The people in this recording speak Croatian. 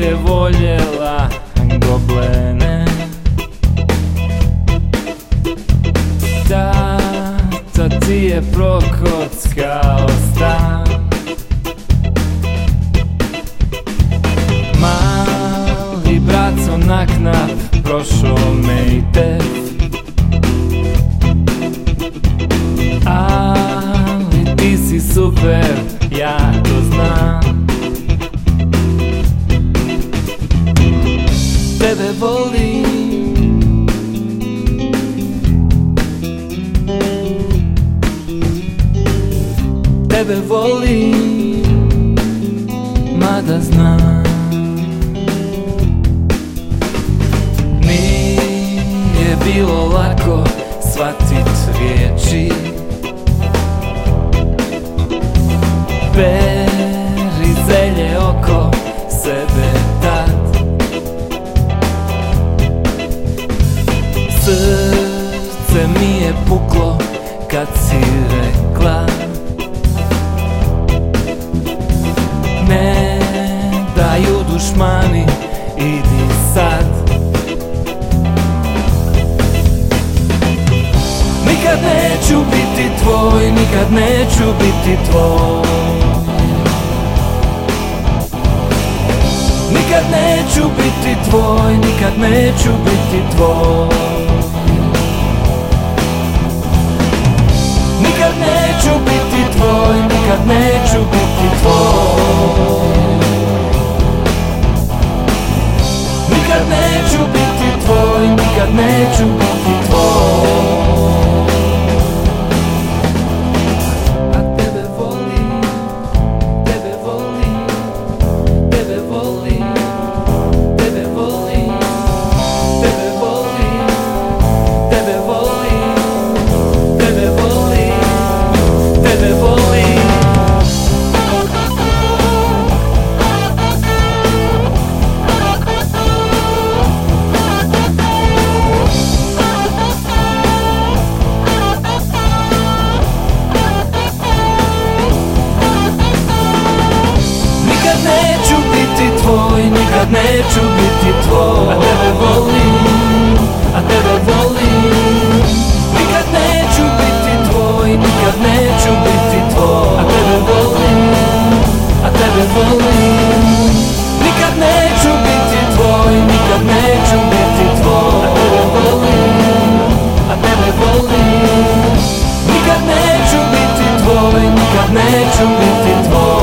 je voljela goblene. Tata ti je prokockao stan. Mali braco naknap prošao me i te. Ti si super Tebe volim tebe volim Mada znam kad si rekla Ne daju dušmani, idi sad. Nikad neću biti tvoj, nikad neću biti tvoj. Nikad neću biti tvoj, nikad neću biti tvoj tvoj, nikad neću neću biti tvoj. A tebe volim, a tebe volim. Nikad neću biti tvoj, nikad neću biti tvoj. A tebe volim, a tebe volim. Nikad neću biti tvoj, nikad neću biti tvoj. A tebe volim, a tebe volim. Nikad neću biti tvoj, nikad neću biti tvoj